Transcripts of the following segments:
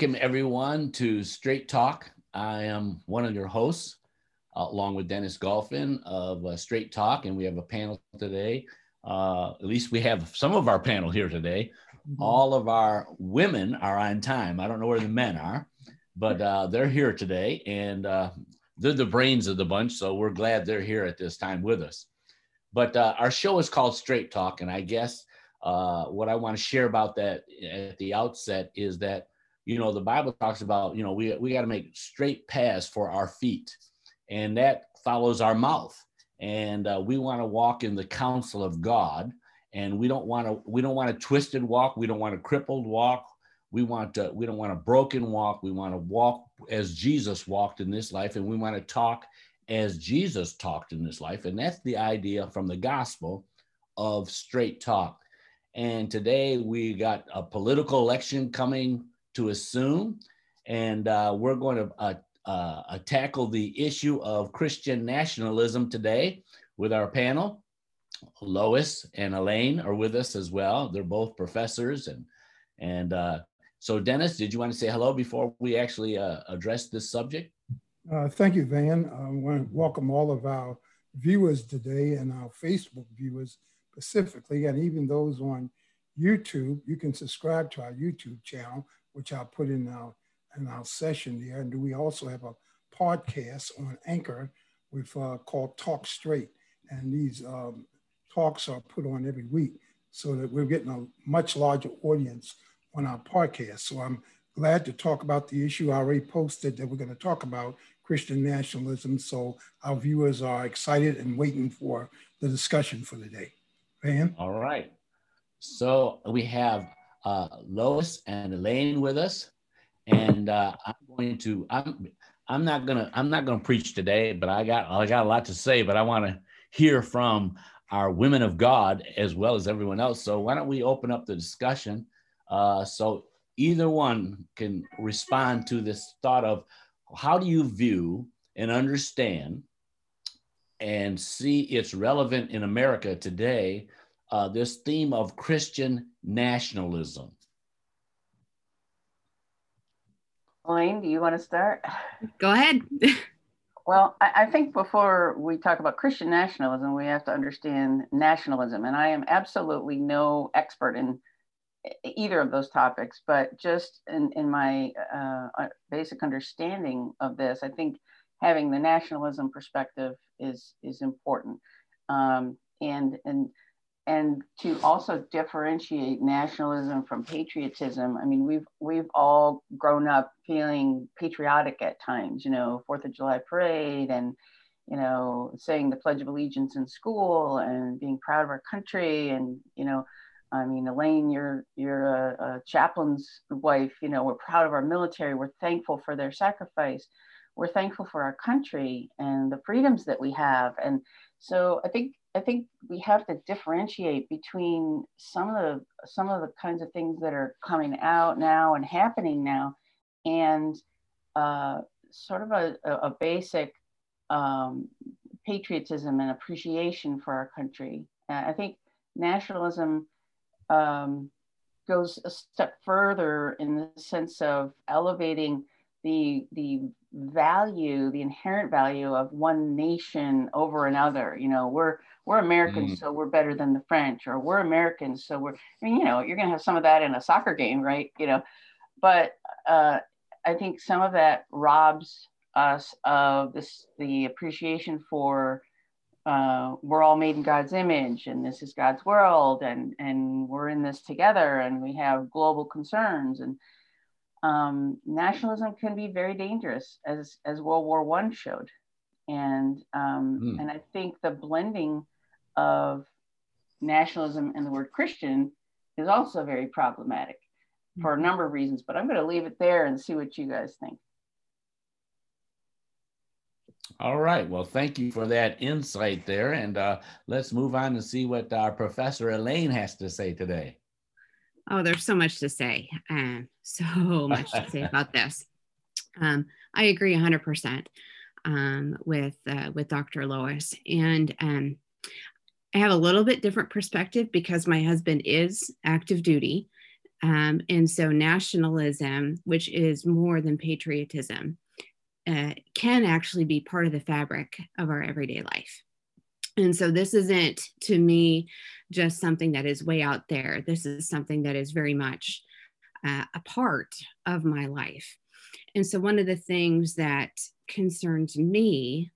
welcome everyone to Straight Talk. I am one of your hosts, uh, along with Dennis Golphin of uh, Straight Talk, and we have a panel today. Uh, at least we have some of our panel here today. Mm-hmm. All of our women are on time. I don't know where the men are, but uh, they're here today, and uh, they're the brains of the bunch. So we're glad they're here at this time with us. But uh, our show is called Straight Talk, and I guess what I want to share about that at the outset is that you know the bible talks about you know we, we got to make straight paths for our feet and that follows our mouth. And uh, we want to walk in the counsel of god and we don't want to we don't want a twisted walk we don't want a crippled walk. We want to we don't want a broken walk we want to walk as jesus walked in this life and we want to talk as jesus talked in this life and that's the idea from the gospel of straight talk. And today we got a political election coming to assume. And uh, we're going to uh, uh, tackle the issue of Christian nationalism today with our panel. Lois and Alaine are with us as well. They're both professors. And, and uh, so, Dennis, did you want to say hello before we actually uh, address this subject? Uh, thank you, Van. I want to welcome all of our viewers today and our Facebook viewers specifically, and even those on YouTube. You can subscribe to our YouTube channel which I'll put in our in our session there. And we also have a podcast on Anchor with uh, called Talk Straight, and these um, talks are put on every week so that we're getting a much larger audience on our podcast. So I'm glad to talk about the issue I already posted that we're going to talk about Christian nationalism. So our viewers are excited and waiting for the discussion for the day. Van? All right. So we have uh, Lois and Alaine with us, and uh, I'm going to I'm I'm not gonna I'm not gonna preach today, but I got I got a lot to say, but I want to hear from our women of God as well as everyone else. So why don't we open up the discussion uh, so either one can respond to this thought of how do you view and understand and see it's relevant in America today uh, this theme of Christian nationalism. Alaine, do you want to start? Go ahead. well, I, I, think before we talk about Christian nationalism, we have to understand nationalism. And I am absolutely no expert in either of those topics, but just in, in my uh, uh basic understanding of this, I think having the nationalism perspective is is important. Um, and and and to also differentiate nationalism from patriotism i mean we've we've all grown up feeling patriotic at times you know fourth of july parade and you know saying the pledge of allegiance in school and being proud of our country and you know i mean alaine you're you're a, a chaplain's wife you know we're proud of our military we're thankful for their sacrifice we're thankful for our country and the freedoms that we have. And so i think I think we have to differentiate between some of the some of the kinds of things that are coming out now and happening now, and uh, sort of a, a basic um, patriotism and appreciation for our country. I think nationalism um, goes a step further in the sense of elevating the the value, the inherent value of one nation over another. You know, we're we're Americans, mm. so we're better than the French, or we're Americans, so we're. I mean, you know, you're going to have some of that in a soccer game, right? You know, but uh, I think some of that robs us of this the appreciation for uh, we're all made in God's image, and this is God's world, and and we're in this together, and we have global concerns, and um, nationalism can be very dangerous, as as World War One showed, and um, mm. and I think the blending of nationalism and the word Christian is also very problematic for a mm-hmm. number of reasons. But I'm going to leave it there and see what you guys think. All right. Well, thank you for that insight there. And uh, let's move on and see what our Professor Alaine has to say today. Oh, there's so much to say. Um, so much to say about this. Um, I agree 100% um, with, uh, with Dr. Lois. And um, I have a little bit different perspective because my husband is active duty. Um, and so nationalism, which is more than patriotism, uh, can actually be part of the fabric of our everyday life. And so this isn't to me just something that is way out there. This is something that is very much uh, a part of my life. And so one of the things that concerns me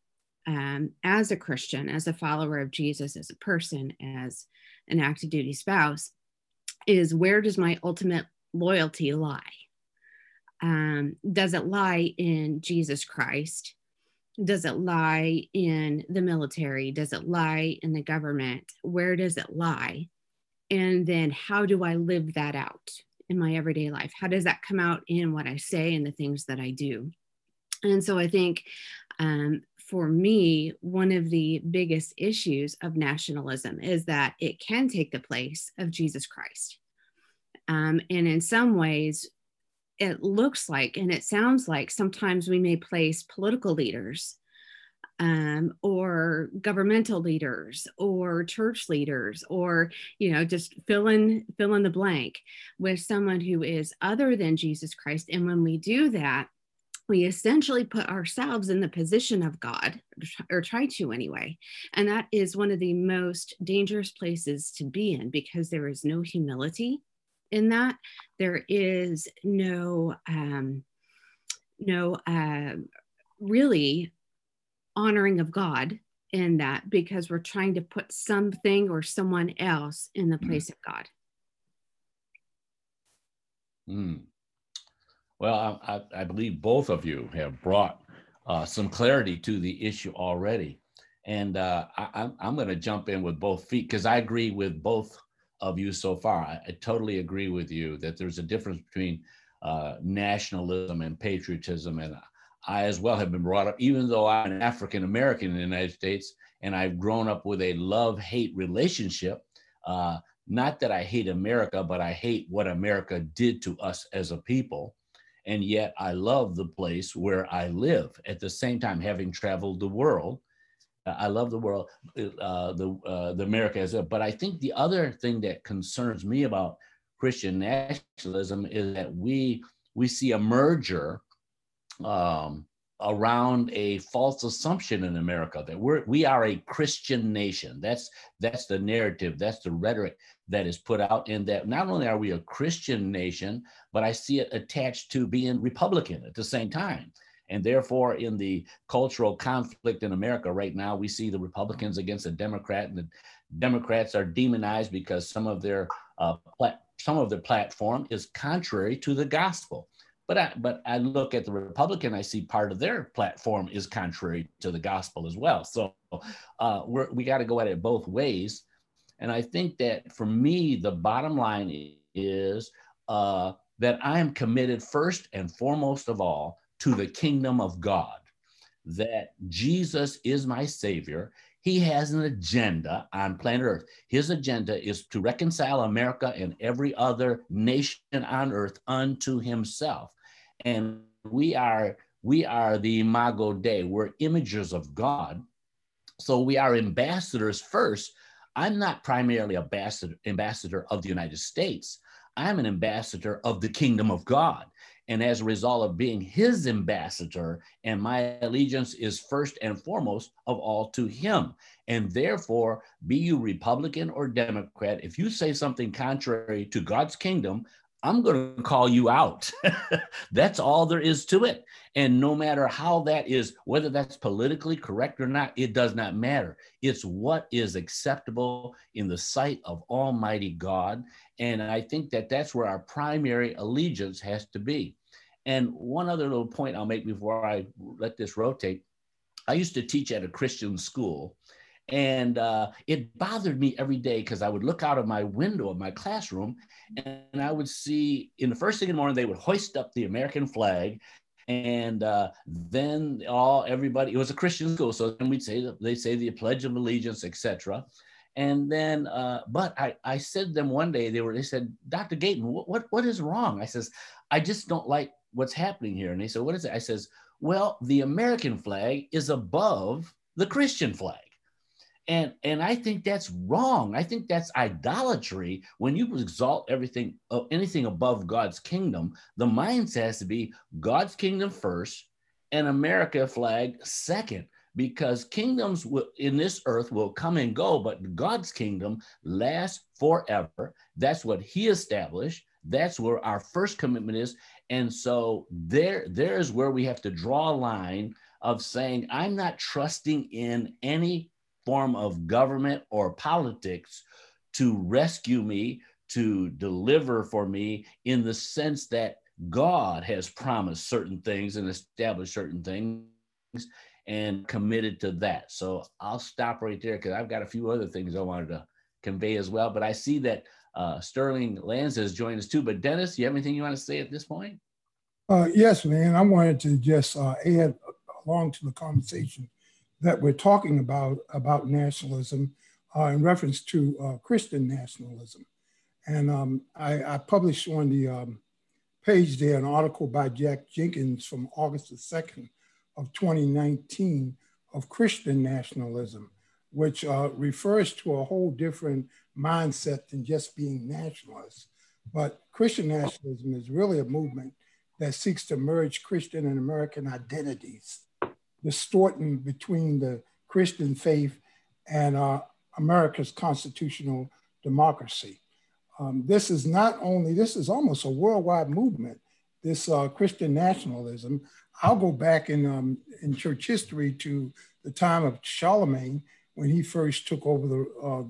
um, as a Christian, as a follower of Jesus, as a person, as an active duty spouse, is where does my ultimate loyalty lie? Um, does it lie in Jesus Christ? Does it lie in the military? Does it lie in the government? Where does it lie? And then how do I live that out in my everyday life? How does that come out in what I say and the things that I do? And so I think um, for me, one of the biggest issues of nationalism is that it can take the place of Jesus Christ. Um, and in some ways, it looks like and it sounds like sometimes we may place political leaders um, or governmental leaders or church leaders or you know just fill in fill in the blank with someone who is other than jesus christ and when we do that we essentially put ourselves in the position of God, or try to anyway. And that is one of the most dangerous places to be in because there is no humility in that. There is no, um, no, uh, really honoring of God in that because we're trying to put something or someone else in the mm. place of God. Mm. Well, I, I, believe both of you have brought uh, some clarity to the issue already. And uh, I, am going to jump in with both feet because I agree with both of you so far. I, I, totally agree with you that there's a difference between uh, nationalism and patriotism. And I, as well, have been brought up, even though I'm an African American in the United States and I've grown up with a love hate relationship. Uh, not that I hate America, but I hate what America did to us as a people and yet I love the place where I live. At the same time, having traveled the world, uh, I love the world, uh, the uh, the America as a. But I think the other thing that concerns me about Christian nationalism is that we we see a merger um, around a false assumption in America that we're we are a Christian nation. That's that's the narrative. That's the rhetoric that is put out in that not only are we a Christian nation, but I see it attached to being Republican at the same time. And therefore, in the cultural conflict in America right now, we see the Republicans against the Democrat, and the Democrats are demonized because some of their uh, some of their platform is contrary to the gospel. But I, but I look at the Republican, I see part of their platform is contrary to the gospel as well. So uh, we're, we got to go at it both ways. And I think that for me, the bottom line is uh, that I am committed first and foremost of all to the kingdom of God, that Jesus is my Savior. He has an agenda on planet Earth. His agenda is to reconcile America and every other nation on earth unto himself. And we are we are the imago Dei. We're imagers of God. So we are ambassadors first I'm not primarily ambassador, ambassador of the United States. I'm an ambassador of the kingdom of God. And as a result of being his ambassador, and my allegiance is first and foremost of all to him. And therefore, be you Republican or Democrat, if you say something contrary to God's kingdom, I'm going to call you out. that's all there is to it. And no matter how that is, whether that's politically correct or not, it does not matter. It's what is acceptable in the sight of Almighty God. And I think that that's where our primary allegiance has to be. And one other little point I'll make before I let this rotate I used to teach at a Christian school. And uh, it bothered me every day because I would look out of my window of my classroom and I would see in the first thing in the morning, they would hoist up the American flag. And uh, then all everybody, it was a Christian school. So then we'd say, they say the Pledge of Allegiance, etc. And then, uh, but I, I said to them one day, they were, they said, Dr. Gayton, what, what, what is wrong? I says, I just don't like what's happening here. And they said, what is it? I says, well, the American flag is above the Christian flag. And, and I think that's wrong. I think that's idolatry. When you exalt everything, uh, anything above God's kingdom, the mindset has to be God's kingdom first and America flag second because kingdoms in this earth will come and go, but God's kingdom lasts forever. That's what He established. That's where our first commitment is. And so there, there is where we have to draw a line of saying, I'm not trusting in any form of government or politics to rescue me, to deliver for me, in the sense that God has promised certain things and established certain things and committed to that. So I'll stop right there because I've got a few other things I wanted to convey as well. But I see that uh, Sterling Lands has joined us too. But Dennis, you have anything you want to say at this point? Uh, yes, man. I wanted to just uh, add along to the conversation that we're talking about about nationalism uh, in reference to uh, Christian nationalism. And um, I, I, published on the um, page there an article by Jack Jenkins from August the 2nd of 2019 of Christian nationalism, which uh, refers to a whole different mindset than just being nationalists. But Christian nationalism is really a movement that seeks to merge Christian and American identities, distorting between the Christian faith and uh, America's constitutional democracy. Um, this is not only, this is almost a worldwide movement, this uh, Christian nationalism. I'll go back in, um, in church history to the time of Charlemagne when he first took over the, uh,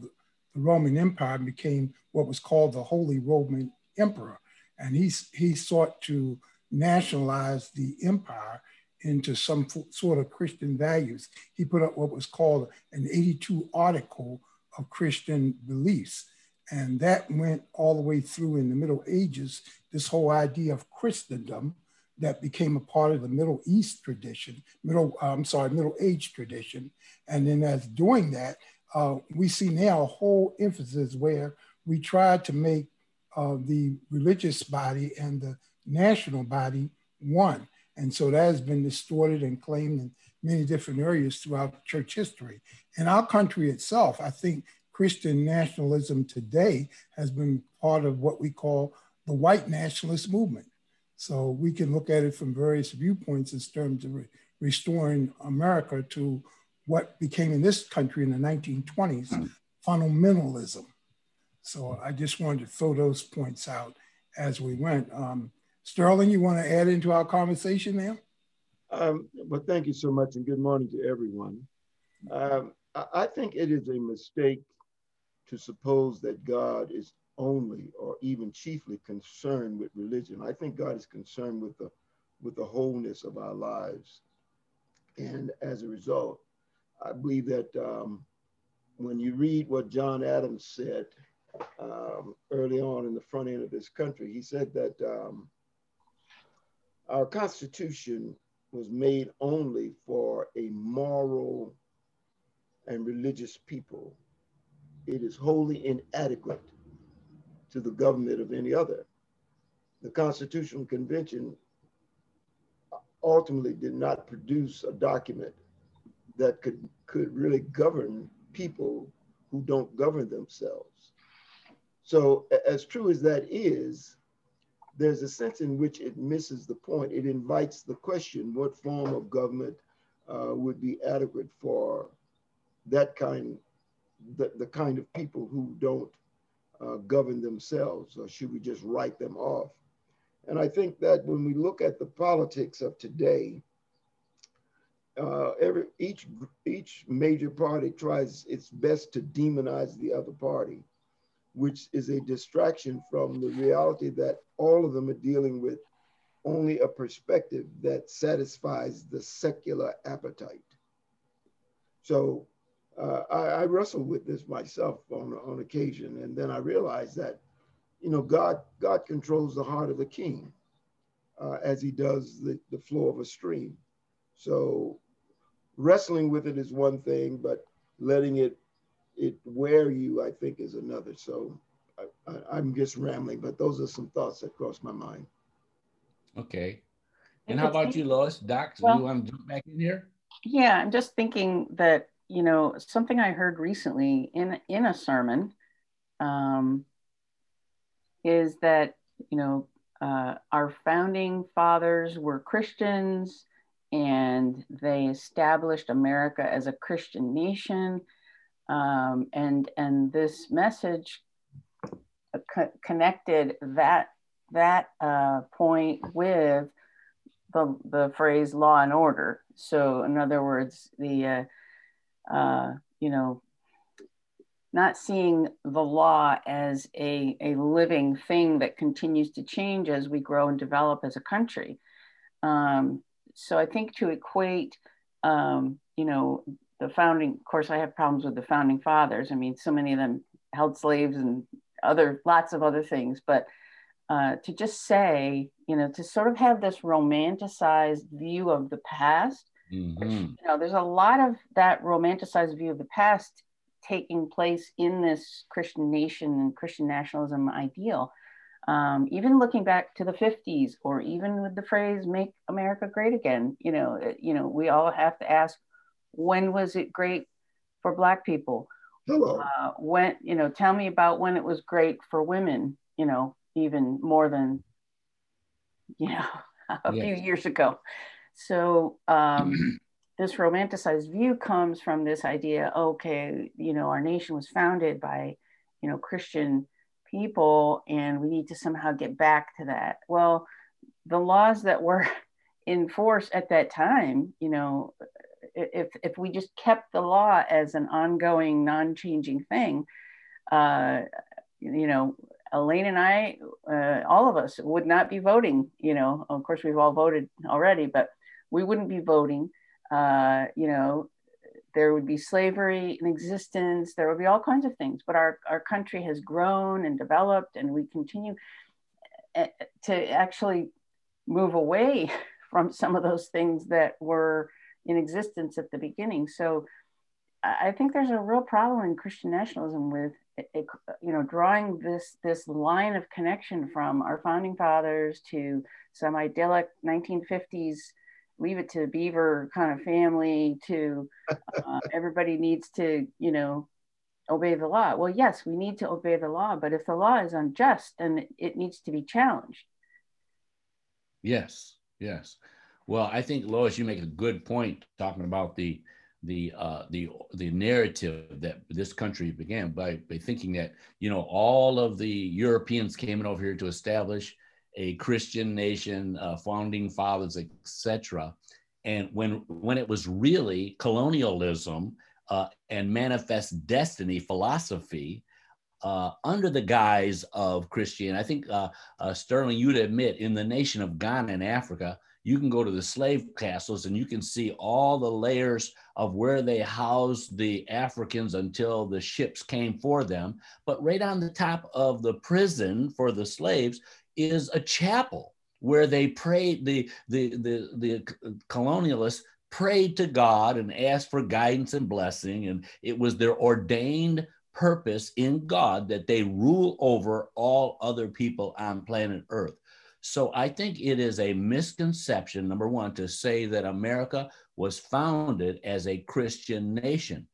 the Roman Empire and became what was called the Holy Roman Emperor. And he, he sought to nationalize the empire into some sort of Christian values. He put up what was called an 82 article of Christian beliefs. And that went all the way through in the Middle Ages, this whole idea of Christendom that became a part of the Middle East tradition, Middle, uh, I'm sorry, Middle Age tradition. And then as doing that, uh, we see now a whole emphasis where we try to make uh, the religious body and the national body one. And so that has been distorted and claimed in many different areas throughout church history. In our country itself, I think Christian nationalism today has been part of what we call the white nationalist movement. So we can look at it from various viewpoints in terms of re restoring America to what became in this country in the 1920s fundamentalism. So I just wanted to throw those points out as we went. Um, Sterling, you want to add into our conversation now? Um, well, thank you so much, and good morning to everyone. Um, I think it is a mistake to suppose that God is only or even chiefly concerned with religion. I think God is concerned with the with the wholeness of our lives, and as a result, I believe that um, when you read what John Adams said um, early on in the front end of this country, he said that um, our Constitution was made only for a moral and religious people. It is wholly inadequate to the government of any other. The Constitutional Convention ultimately did not produce a document that could, could really govern people who don't govern themselves. So, as true as that is, there's a sense in which it misses the point. It invites the question what form of government uh, would be adequate for that kind, the, the kind of people who don't uh, govern themselves, or should we just write them off? And I think that when we look at the politics of today, uh, every each each major party tries its best to demonize the other party which is a distraction from the reality that all of them are dealing with only a perspective that satisfies the secular appetite. So uh, I, I wrestled with this myself on, on occasion, and then I realized that, you know, God God controls the heart of the king, uh, as He does the, the flow of a stream. So wrestling with it is one thing, but letting it it wear you, I think, is another. So I, am just rambling, but those are some thoughts that cross my mind. Okay. And how about you, Lois? Doc, well, you want to jump back in here? Yeah, I'm just thinking that you know, something I heard recently in in a sermon um, is that you know uh, our founding fathers were Christians and they established America as a Christian nation. Um, and and this message co- connected that that uh, point with the the phrase law and order. So in other words, the uh, uh, you know not seeing the law as a, a living thing that continues to change as we grow and develop as a country. Um, so I think to equate, um, you know, the founding, of course, I have problems with the founding fathers. I mean, so many of them held slaves and other, lots of other things, but uh, to just say, you know, to sort of have this romanticized view of the past. Mm-hmm. You know, there's a lot of that romanticized view of the past taking place in this Christian nation and Christian nationalism ideal. Um, even looking back to the 50s, or even with the phrase "Make America Great Again," you know, you know, we all have to ask, when was it great for Black people? Hello. Uh, when you know, tell me about when it was great for women. You know, even more than you know a yes. few years ago. So um, this romanticized view comes from this idea okay you know our nation was founded by you know christian people and we need to somehow get back to that well the laws that were in force at that time you know if if we just kept the law as an ongoing non-changing thing uh you know alaine and i uh, all of us would not be voting you know of course we've all voted already but we wouldn't be voting uh, you know, there would be slavery in existence. There would be all kinds of things. But our, our country has grown and developed, and we continue eh, to actually move away from some of those things that were in existence at the beginning. So I think there's a real problem in Christian nationalism with you know drawing this this line of connection from our founding fathers to some idyllic 1950s leave it to beaver kind of family to uh, everybody needs to you know obey the law. Well yes we need to obey the law but if the law is unjust then it needs to be challenged. Yes yes well i think lois you make a good point talking about the the uh, the the narrative that this country began by, by thinking that you know all of the Europeans came over here to establish a Christian nation, uh, founding fathers, etc. And when when it was really colonialism uh, and manifest destiny philosophy uh, under the guise of Christian, I think uh, uh, Sterling, you'd admit, in the nation of Ghana in Africa, you can go to the slave castles and you can see all the layers of where they housed the Africans until the ships came for them. But right on the top of the prison for the slaves, is a chapel where they prayed, the, the, the, the colonialists prayed to God and asked for guidance and blessing. And it was their ordained purpose in God that they rule over all other people on planet Earth. So I think it is a misconception, number one, to say that America was founded as a Christian nation.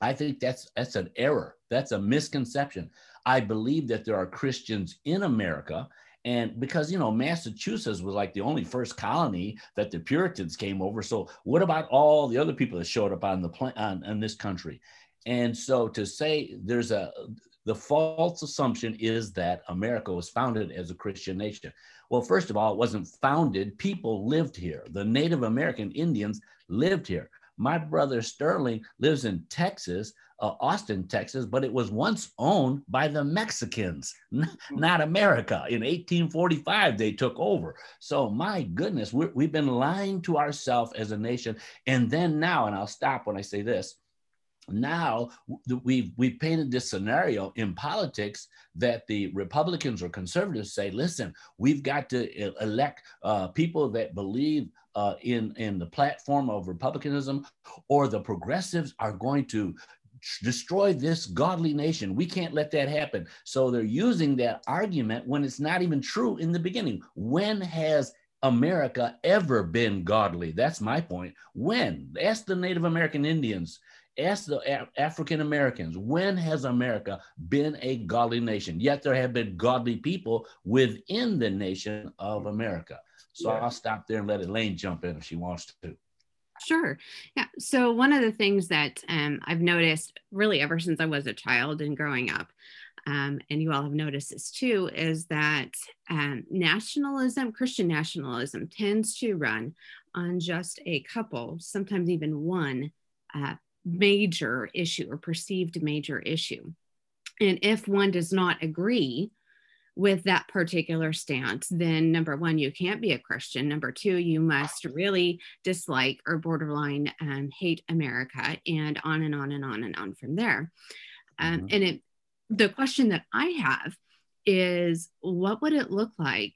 I think that's that's an error. That's a misconception. I believe that there are Christians in America and because, you know, Massachusetts was like the only first colony that the Puritans came over. So what about all the other people that showed up on the planet on, on this country? And so to say there's a, the false assumption is that America was founded as a Christian nation. Well, first of all, it wasn't founded. People lived here. The Native American Indians lived here. My brother Sterling lives in Texas, uh, Austin, Texas, but it was once owned by the Mexicans, not America. In 1845, they took over. So, my goodness, we have been lying to ourselves as a nation. And then now, and I'll stop when I say this now we've we've painted this scenario in politics that the republicans or conservatives say listen we've got to elect uh, people that believe uh, in in the platform of republicanism or the progressives are going to destroy this godly nation. We can't let that happen. So they're using that argument when it's not even true in the beginning. When has America ever been godly? That's my point. When? Ask the Native American Indians. Ask the African Americans, when has America been a godly nation? Yet there have been godly people within the nation of America. So yeah. I'll stop there and let Alaine jump in if she wants to. Sure. Yeah. So one of the things that um, I've noticed really ever since I was a child and growing up, um, and you all have noticed this too, is that um, nationalism, Christian nationalism, tends to run on just a couple, sometimes even one uh, major issue or perceived major issue. And if one does not agree with that particular stance, then number one, you can't be a Christian. Number two, you must really dislike or borderline um, hate America, and on and on and on and on from there. Um, mm-hmm. And it, the question that I have is what would it look like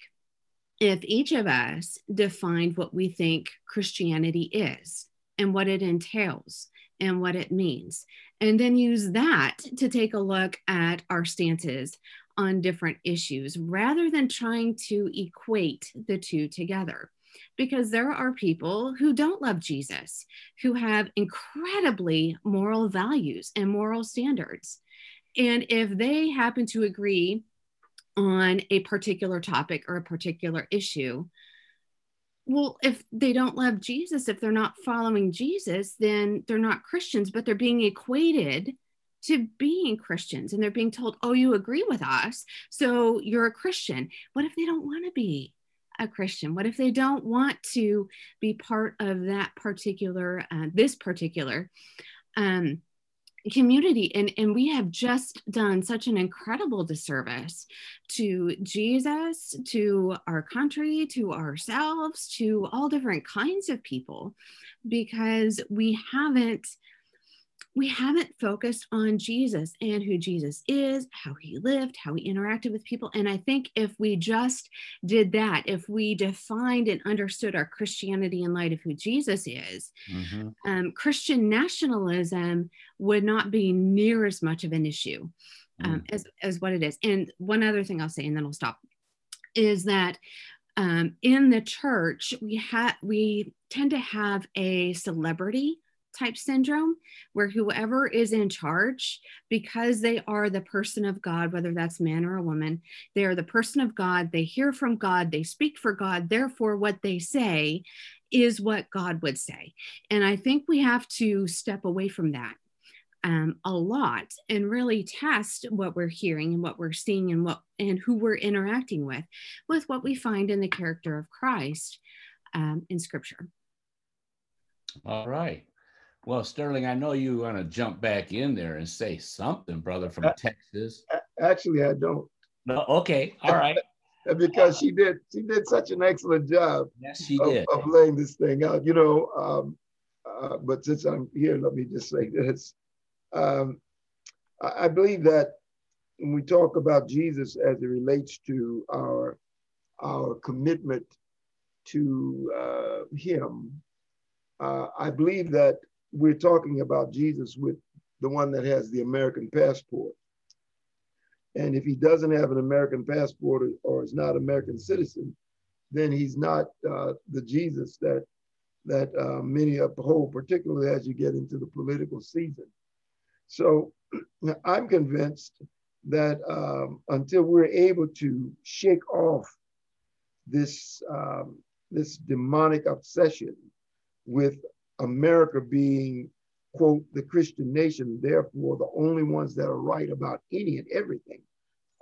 if each of us defined what we think Christianity is and what it entails? And what it means. And then use that to take a look at our stances on different issues rather than trying to equate the two together. Because there are people who don't love Jesus, who have incredibly moral values and moral standards. And if they happen to agree on a particular topic or a particular issue, well, if they don't love Jesus, if they're not following Jesus, then they're not Christians, but they're being equated to being Christians and they're being told, oh, you agree with us, so you're a Christian. What if they don't want to be a Christian? What if they don't want to be part of that particular, uh, this particular um, community and and we have just done such an incredible disservice to jesus to our country to ourselves to all different kinds of people because we haven't we haven't focused on Jesus and who Jesus is, how he lived, how he interacted with people. And I think if we just did that, if we defined and understood our Christianity in light of who Jesus is, mm-hmm. um, Christian nationalism would not be near as much of an issue um, mm. as, as what it is. And one other thing I'll say, and then I'll stop, is that um, in the church, we have we tend to have a celebrity type syndrome, where whoever is in charge, because they are the person of God, whether that's man or a woman, they are the person of God, they hear from God, they speak for God, therefore, what they say is what God would say. And I think we have to step away from that. Um, a lot and really test what we're hearing and what we're seeing and what and who we're interacting with with what we find in the character of christ um, in scripture all right well, Sterling, I know you want to jump back in there and say something, brother, from uh, Texas. Actually, I don't. No, okay, all right. because she did, she did such an excellent job. Yes, she of, did of laying this thing out. You know, um, uh, but since I'm here, let me just say this: um, I, I believe that when we talk about Jesus as it relates to our our commitment to uh, Him, uh, I believe that we're talking about Jesus with the one that has the American passport. And if he doesn't have an American passport or, or is not American citizen, then he's not uh, the Jesus that that uh, many uphold, particularly as you get into the political season. So I'm convinced that um, until we're able to shake off this um, this demonic obsession with America being, quote, the Christian nation, therefore the only ones that are right about any and everything,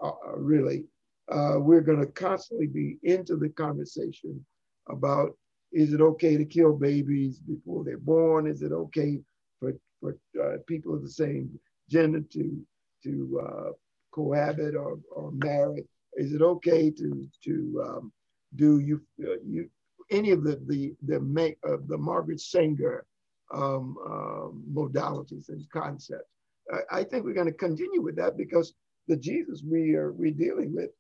uh, uh really, uh, we're going to constantly be into the conversation about is it okay to kill babies before they're born? Is it okay for, for uh, people of the same gender to, to uh, cohabit or, or marry? Is it okay to, to um, do you, uh, you any of the the the, make, uh, the Margaret Sanger um, uh, modalities and concepts. I, I think we're going to continue with that because the Jesus we are we dealing with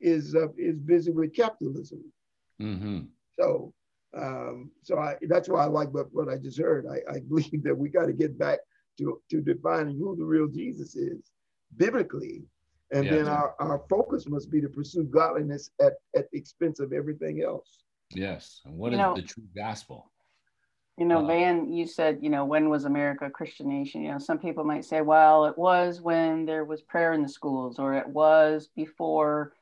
is uh, is busy with capitalism. Mm-hmm. So um, so I, that's why I like what, what I just heard. I, I believe that we got to get back to, to defining who the real Jesus is biblically. And yeah, then our, our focus must be to pursue godliness at, at the expense of everything else. Yes. And what you is know, the true gospel? You know, Uh, Van, you said, you know, when was America a Christian nation? You know, some people might say, well, it was when there was prayer in the schools, or it was before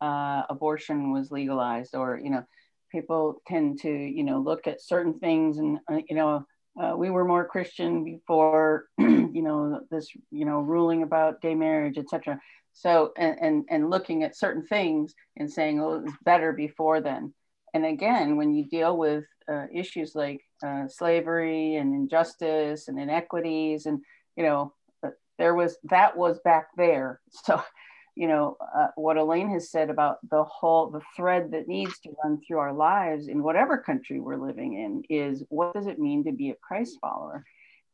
uh, abortion was legalized, or, you know, people tend to, you know, look at certain things and, uh, you know, uh, we were more Christian before, you know, this, you know, ruling about gay marriage, etc. So, and, and, and looking at certain things and saying, oh, it was better before then. And again, when you deal with uh, issues like uh, slavery and injustice and inequities, and you know, uh, there was that was back there. So, you know, uh, what Alaine has said about the whole the thread that needs to run through our lives in whatever country we're living in is what does it mean to be a Christ follower?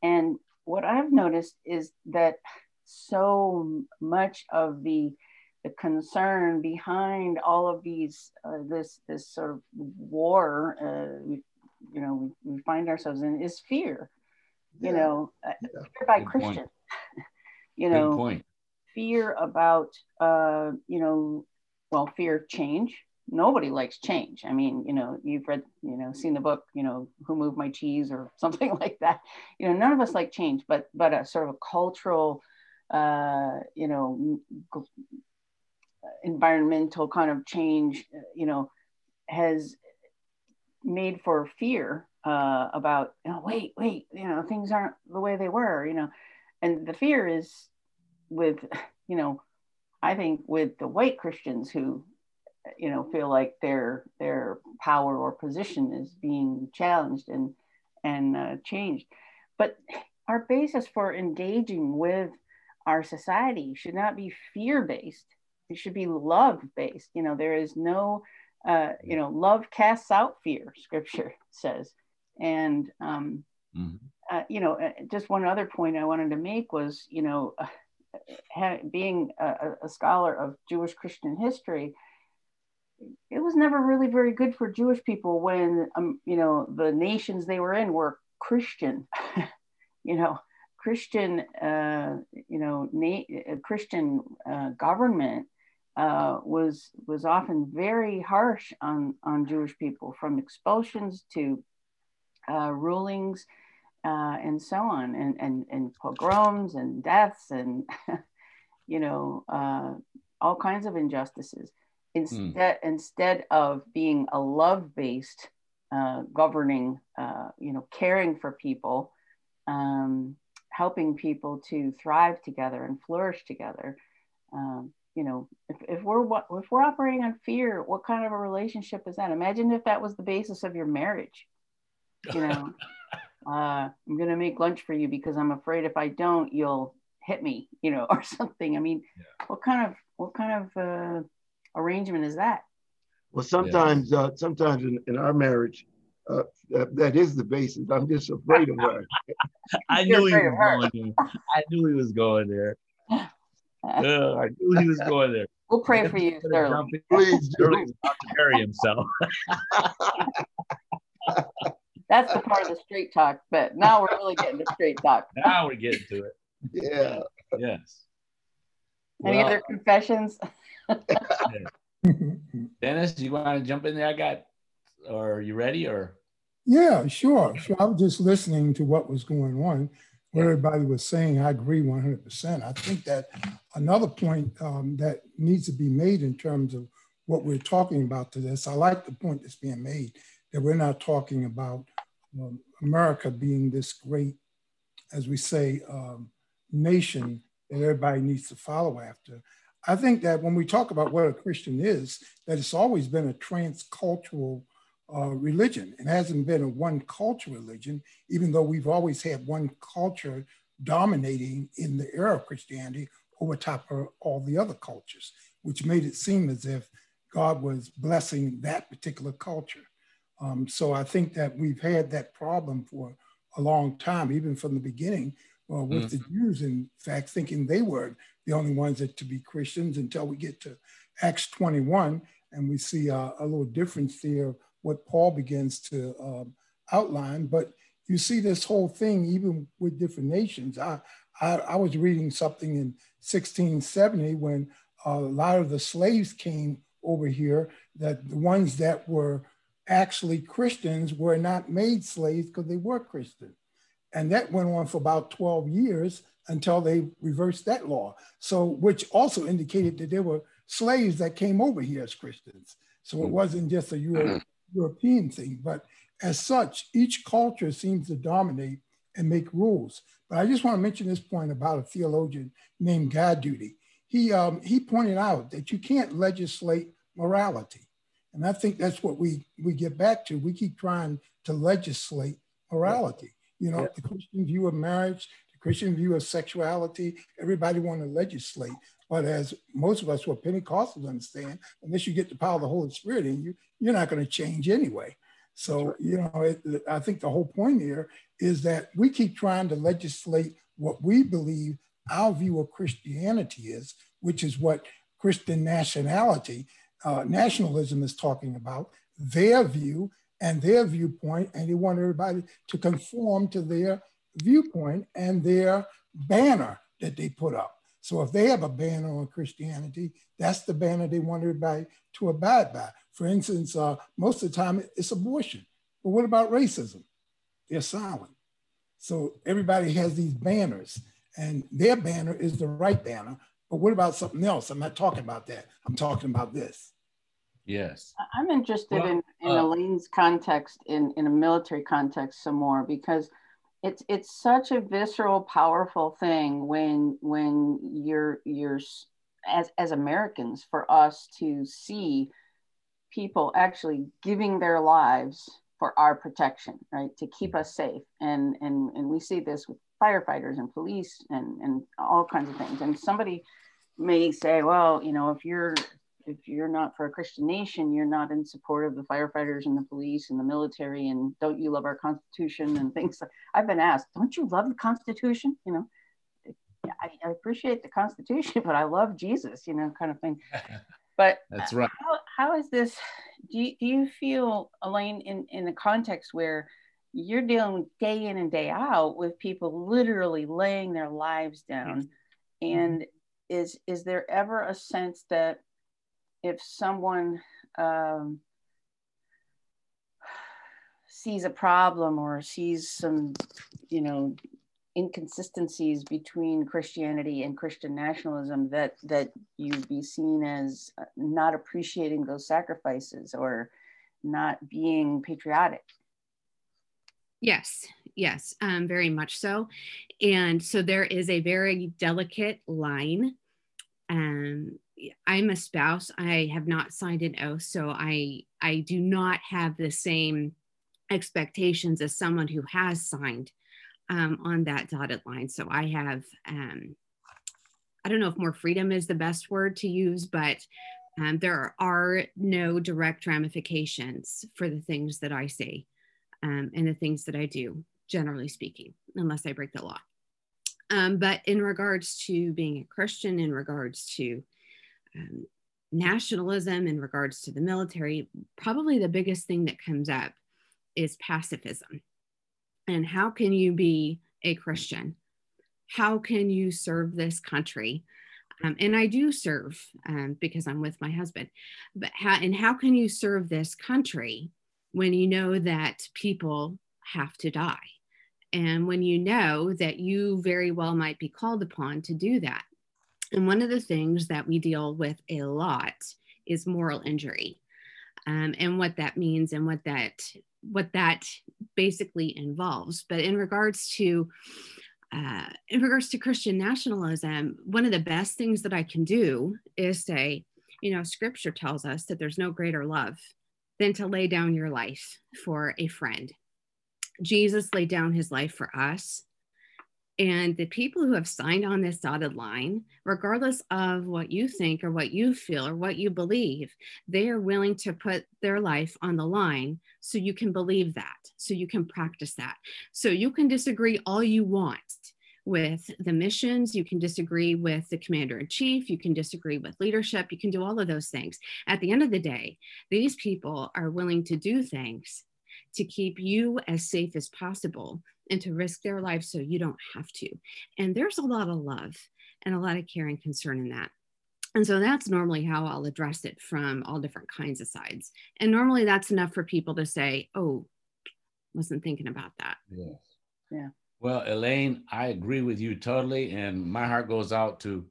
And what I've noticed is that so much of the the concern behind all of these uh, this this sort of war uh, we, you know we, we, find ourselves in is fear you Yeah. know uh, Yeah. fear by Good point. christian you Good know point. fear about uh, you know well fear of change nobody likes change i mean you know you've read you know seen the book you know who moved my cheese or something like that you know none of us like change but but a sort of a cultural uh, you know g- environmental kind of change uh, you know has made for fear uh, about you know, wait wait you know things aren't the way they were you know. And the fear is with you know i think with the white christians who you know feel like their their power or position is being challenged and and uh, changed. But our basis for engaging with our society should not be fear based it should be love based you know there is no uh, you know love casts out fear scripture says. And um, Mhm. uh, you know, uh, just one other point I wanted to make was, you know, uh, ha- being a, a scholar of Jewish Christian history, it was never really very good for Jewish people when, um, you know, the nations they were in were Christian, you know, Christian, uh, you know, na- uh, Christian uh, government uh, was was often very harsh on on Jewish people, from expulsions to uh, rulings uh, and so on, and, and, and pogroms and deaths and, you know, uh, all kinds of injustices. Instead, instead of being a love-based uh, governing, uh, you know, caring for people, um, helping people to thrive together and flourish together. Um, you know, if, if we're what if we're operating on fear, what kind of a relationship is that? Imagine if that was the basis of your marriage. You know, uh, I'm gonna make lunch for you because I'm afraid if I don't, you'll hit me, you know, or something. I mean, what kind of what kind of uh, arrangement is that? Well, sometimes, uh, sometimes in, in our marriage, uh, that, that is the basis. I'm just afraid of her. I knew he was going there. I knew he was going there. Ugh, I knew he was going there. We'll pray for you, Gonna Sterling. Please do. Sterling's about to bury himself. That's the part of the straight talk, but now we're really getting to straight talk. now we're getting to it. Yeah. Yes. Any Well, other confessions? Dennis, you want to jump in there? I got, or are you ready? Or Yeah, sure. sure. I was just listening to what was going on. What everybody was saying, I agree 100%. I think that another point um, that needs to be made in terms of what we're talking about to this, I like the point that's being made that we're not talking about um, America being this great, as we say, um, nation that everybody needs to follow after. I think that when we talk about what a Christian is, that it's always been a transcultural uh, religion. It hasn't been a one culture religion, even though we've always had one culture dominating in the era of Christianity over top of all the other cultures, which made it seem as if God was blessing that particular culture. Um, so I think that we've had that problem for a long time, even from the beginning, uh, with the Jews, in fact, thinking they were the only ones that to be Christians until we get to Acts 21 and we see uh, a little difference there, what Paul begins to um, outline. But you see this whole thing, even with different nations. I, I, I was reading something in 1670 when a lot of the slaves came over here, that the ones that were actually Christians were not made slaves because they were Christian. And that went on for about 12 years until they reversed that law. So, which also indicated that there were slaves that came over here as Christians. So it wasn't just a Euro- European thing, but as such, each culture seems to dominate and make rules. But I just want to mention this point about a theologian named Guy Duty. He, um, he pointed out that you can't legislate morality. And I think that's what we, we get back to. We keep trying to legislate morality. You know, yeah. the Christian view of marriage, the Christian view of sexuality, everybody want to legislate. But as most of us who are Pentecostals understand, unless you get the power of the Holy Spirit in you, you're not going to change anyway. So, right. you know, it, I think the whole point here is that we keep trying to legislate what we believe our view of Christianity is, which is what Christian nationality, uh, nationalism is talking about, their view and their viewpoint, and they want everybody to conform to their viewpoint and their banner that they put up. So if they have a banner on Christianity, that's the banner they want everybody to abide by. For instance, uh, most of the time it's abortion. But what about racism? They're silent. So everybody has these banners, and their banner is the right banner. But what about something else? I'm not talking about that. I'm talking about this. Yes. I'm interested well, in, in uh, Alaine's context, in, in a military context, some more because it's it's such a visceral, powerful thing when when you're you're as as Americans for us to see people actually giving their lives for our protection, right? To keep mm-hmm. us safe. And and and we see this with firefighters and police and and all kinds of things. And somebody may say, well, you know, if you're if you're not for a Christian nation, you're not in support of the firefighters and the police and the military, and don't you love our Constitution and things. Like, I've been asked, don't you love the Constitution? You know, I, I appreciate the Constitution, but I love Jesus. You know, kind of thing. But that's right. How, how is this? Do you, do you feel, Alaine, in, in a context where you're dealing day in and day out with people literally laying their lives down? Mm-hmm. And is is there ever a sense that if someone um, sees a problem or sees some, you know, inconsistencies between Christianity and Christian nationalism that that you be seen as uh, not appreciating those sacrifices or not being patriotic. Yes, yes, um, very much so. And so there is a very delicate line. Um, I'm a spouse. I have not signed an oath, so I I do not have the same expectations as someone who has signed um, on that dotted line. So I have, um, I don't know if more freedom is the best word to use, but um, there are no direct ramifications for the things that I say um, and the things that I do, generally speaking, unless I break the law. Um, but in regards to being a Christian, in regards to um, nationalism, in regards to the military, probably the biggest thing that comes up is pacifism and how can you be a Christian? How can you serve this country? Um, and I do serve um, because I'm with my husband. But how and how can you serve this country when you know that people have to die, and when you know that you very well might be called upon to do that? And one of the things that we deal with a lot is moral injury, um, and what that means, and what that what that basically involves. But in regards to uh, in regards to Christian nationalism, one of the best things that I can do is say, you know, Scripture tells us that there's no greater love than to lay down your life for a friend. Jesus laid down his life for us. And the people who have signed on this dotted line, regardless of what you think or what you feel or what you believe, they are willing to put their life on the line so you can believe that, so you can practice that. So you can disagree all you want with the missions, you can disagree with the commander in chief, you can disagree with leadership, you can do all of those things. At the end of the day, these people are willing to do things to keep you as safe as possible and to risk their lives so you don't have to. And there's a lot of love and a lot of care and concern in that. And so that's normally how I'll address it from all different kinds of sides. And normally that's enough for people to say, oh, wasn't thinking about that. Yes. Yeah. Well, Alaine, I agree with you totally. And my heart goes out to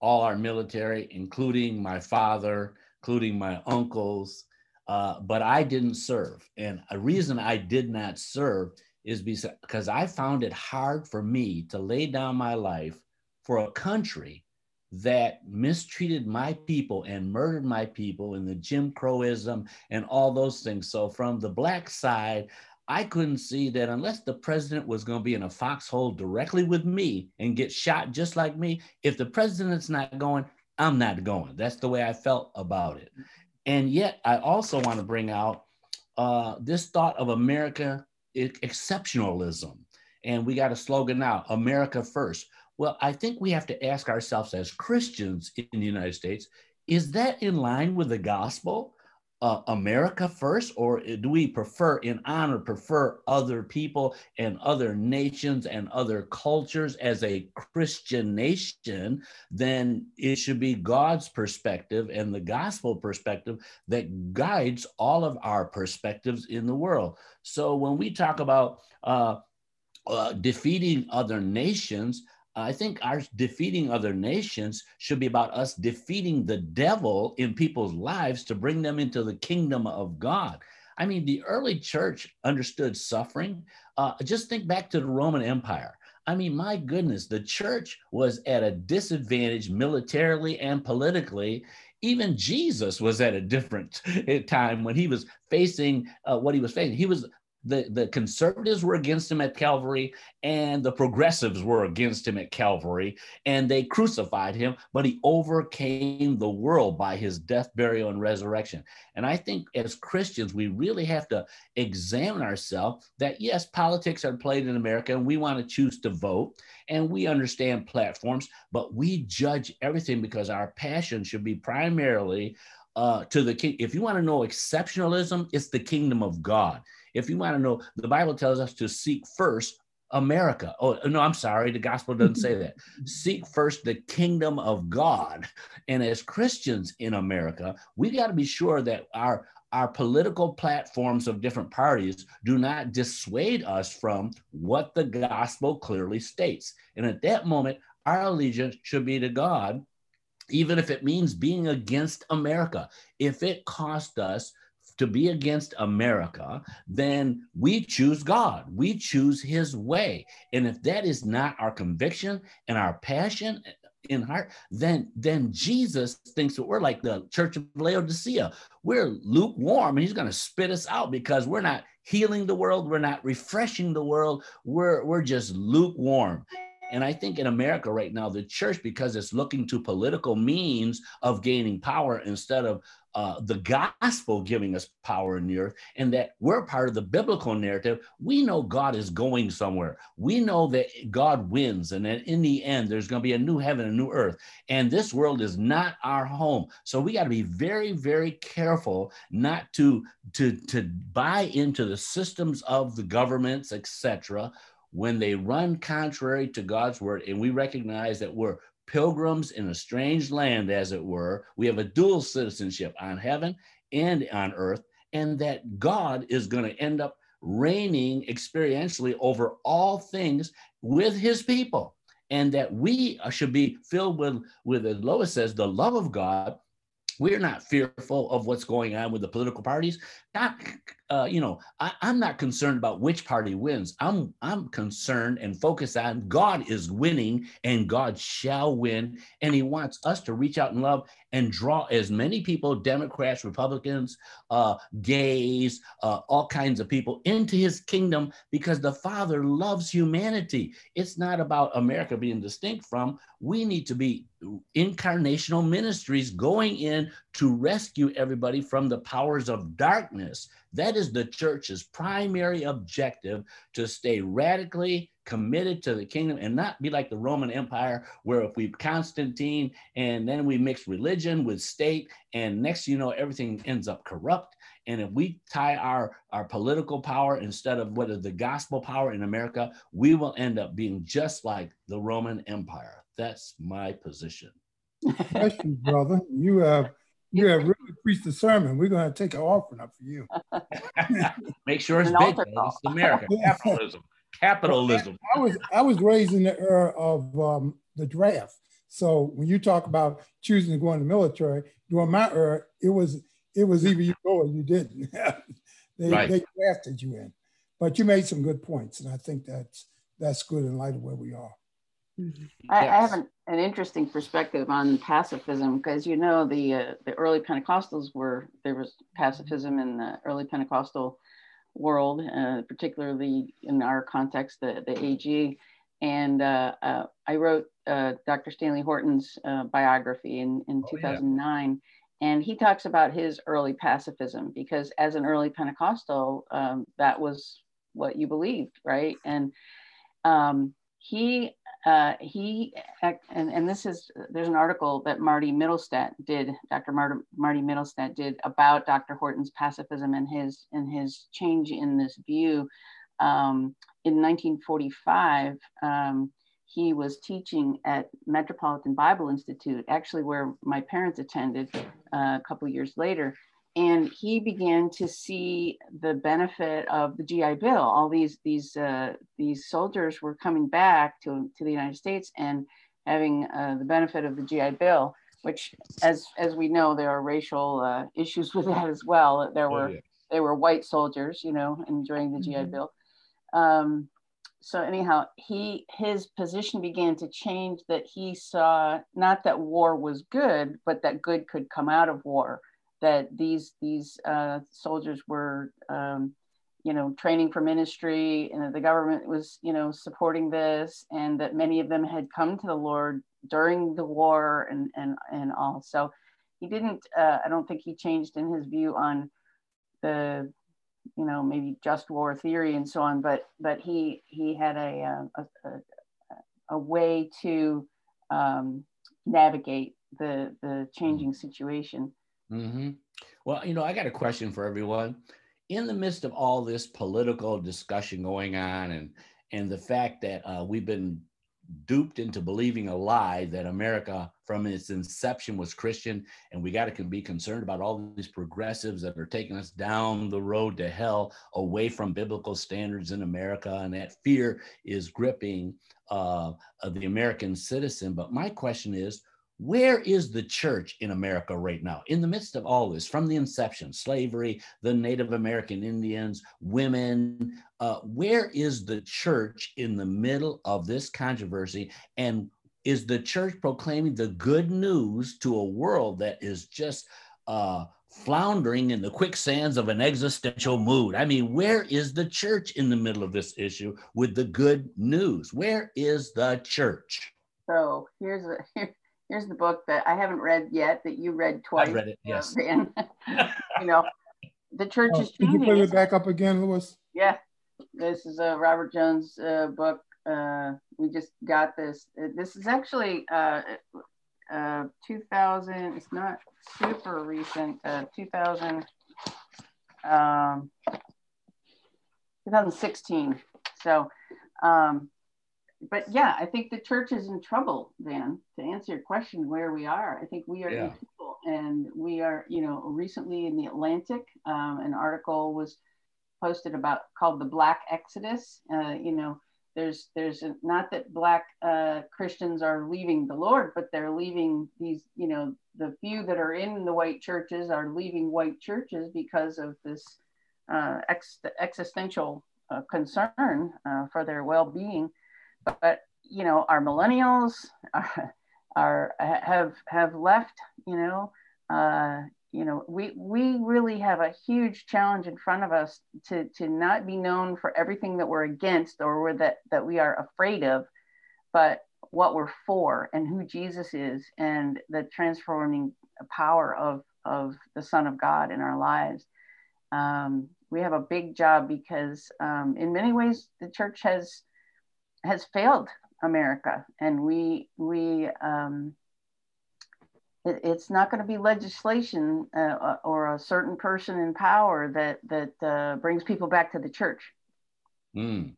all our military, including my father, including my uncles. Uh, but I didn't serve. And a reason I did not serve is because I found it hard for me to lay down my life for a country that mistreated my people and murdered my people in the Jim Crowism and all those things. So, from the black side, I couldn't see that unless the president was going to be in a foxhole directly with me and get shot just like me, if the president's not going, I'm not going. That's the way I felt about it. And yet, I also want to bring out uh, this thought of America exceptionalism. And we got a slogan now America first. Well, I think we have to ask ourselves as Christians in the United States is that in line with the gospel? Uh, America first, or do we prefer in honor, prefer other people and other nations and other cultures as a Christian nation? Then it should be God's perspective and the gospel perspective that guides all of our perspectives in the world. So when we talk about uh, uh, defeating other nations, I think our defeating other nations should be about us defeating the devil in people's lives to bring them into the kingdom of God. I mean, the early church understood suffering. Uh, just think back to the Roman Empire. I mean, my goodness, the church was at a disadvantage militarily and politically. Even Jesus was at a different time when he was facing uh, what he was facing. He was the, the conservatives were against him at Calvary and the progressives were against him at Calvary and they crucified him, but he overcame the world by his death, burial, and resurrection. And I think as Christians, we really have to examine ourselves that yes, politics are played in America and we want to choose to vote and we understand platforms, but we judge everything because our passion should be primarily uh, to the king. If you want to know exceptionalism, it's the kingdom of God. If you want to know, the Bible tells us to seek first America. Oh, no, I'm sorry. The gospel doesn't say that. Seek first the kingdom of God. And as Christians in America, we got to be sure that our our political platforms of different parties do not dissuade us from what the gospel clearly states. And at that moment, our allegiance should be to God, even if it means being against America. If it cost us to be against America, then we choose God. We choose his way. And if that is not our conviction and our passion in heart, then then Jesus thinks that we're like the church of Laodicea. We're lukewarm and he's going to spit us out because we're not healing the world, we're not refreshing the world. We're we're just lukewarm. And I think in America right now, the church, because it's looking to political means of gaining power instead of uh, the gospel giving us power in the earth and that we're part of the biblical narrative, we know God is going somewhere. We know that God wins and that in the end, there's going to be a new heaven, a new earth. And this world is not our home. So we got to be very, very careful not to, to, to buy into the systems of the governments, etc when they run contrary to God's word, and we recognize that we're pilgrims in a strange land, as it were. We have a dual citizenship on heaven and on earth, and that God is going to end up reigning experientially over all things with his people. And that we should be filled with, with, as Lois says, the love of God we're not fearful of what's going on with the political parties. Not, uh, you know, I, am not concerned about which party wins. I'm I'm concerned and focused on God is winning and God shall win, and He wants us to reach out and love and draw as many people, Democrats, Republicans, uh, gays, uh, all kinds of people into His kingdom because the Father loves humanity. It's not about America being distinct from. We need to be incarnational ministries going in to rescue everybody from the powers of darkness. That is the church's primary objective to stay radically committed to the kingdom and not be like the Roman Empire, where if we Constantine and then we mix religion with state, and next you know, everything ends up corrupt. And if we tie our, our political power instead of what is the gospel power in America, we will end up being just like the Roman Empire. That's my position. Bless you, brother. You have you have really preached the sermon. We're going to take an offering up for you. Make sure it's big. It's America. Capitalism. Capitalism. I was I was raised in the era of um, the draft. So when you talk about choosing to go in the military, during my era, it was it was either you go or you didn't. they, right. they drafted you in. But you made some good points, and I think that's that's good in light of where we are. Mm-hmm. I, yes. I have an, an, interesting perspective on pacifism because you know the uh, the early Pentecostals were there was pacifism in the early Pentecostal world, uh, particularly in our context, the the AG. And uh, uh I wrote uh, Dr. Stanley Horton's uh, biography in in oh, 2009. Yeah. And he talks about his early pacifism because, as an early Pentecostal, um, that was what you believed, right? And um, he uh, he and, and this is there's an article that Marty Mittelstadt did, Dr. Marty, Marty Mittelstadt did about Dr. Horton's pacifism and his and his change in this view. Um, in 1945, um, he was teaching at Metropolitan Bible Institute, actually where my parents attended uh, a couple years later and he began to see the benefit of the GI Bill. All these these uh, these soldiers were coming back to to the United States and having uh, the benefit of the GI Bill, which, as as we know, there are racial uh, issues with that as well. There oh, were oh, yeah. they were white soldiers, you know, enjoying the GI mm-hmm. Bill. Um, so anyhow, he his position began to change. That he saw not that war was good, but that good could come out of war that these these uh, soldiers were um, you know training for ministry and the government was you know supporting this and that many of them had come to the lord during the war and and and all. So he didn't uh, i don't think he changed in his view on the you know maybe just war theory and so on but but he he had a uh, a, a, a way to um, navigate the the changing situation Mm-hmm. Well, you know, I got a question for everyone. In the midst of all this political discussion going on, and and the fact that uh, we've been duped into believing a lie that America from its inception was Christian, and we got to be concerned about all these progressives that are taking us down the road to hell, away from biblical standards in America, and that fear is gripping uh, the American citizen. But my question is, where is the church in America right now? In the midst of all this, from the inception, slavery, the Native American Indians, women, uh, where is the church in the middle of this controversy? And is the church proclaiming the good news to a world that is just uh, floundering in the quicksands of an existential mood? I mean, where is the church in the middle of this issue with the good news? Where is the church? So here's a here's the book that I haven't read yet that you read twice. I read it, yes. And you know, the church oh, is changing. Could you put it back up again, Lois? Yeah, this is a Robert Jones uh, book. Uh, we just got this. This is actually uh, uh, 2000. It's not super recent. Uh, 2000. Um, 2016. So um, but yeah, I think the church is in trouble, Van, to answer your question where we are. I think we are yeah. people and we are, you know, recently in the Atlantic, um, an article was posted about called the Black Exodus. Uh, you know, there's there's a, not that black uh, Christians are leaving the Lord, but they're leaving these, you know, the few that are in the white churches are leaving white churches because of this uh, ex- existential uh, concern uh, for their well-being but you know our millennials are, are have have left you know uh, you know we we really have a huge challenge in front of us to to not be known for everything that we're against or that that we are afraid of but what we're for and who jesus is and the transforming power of of the son of god in our lives. Um, we have a big job because um, in many ways the church has has failed America, and we we um, it, it's not going to be legislation uh, or a certain person in power that that uh, brings people back to the church. Mm.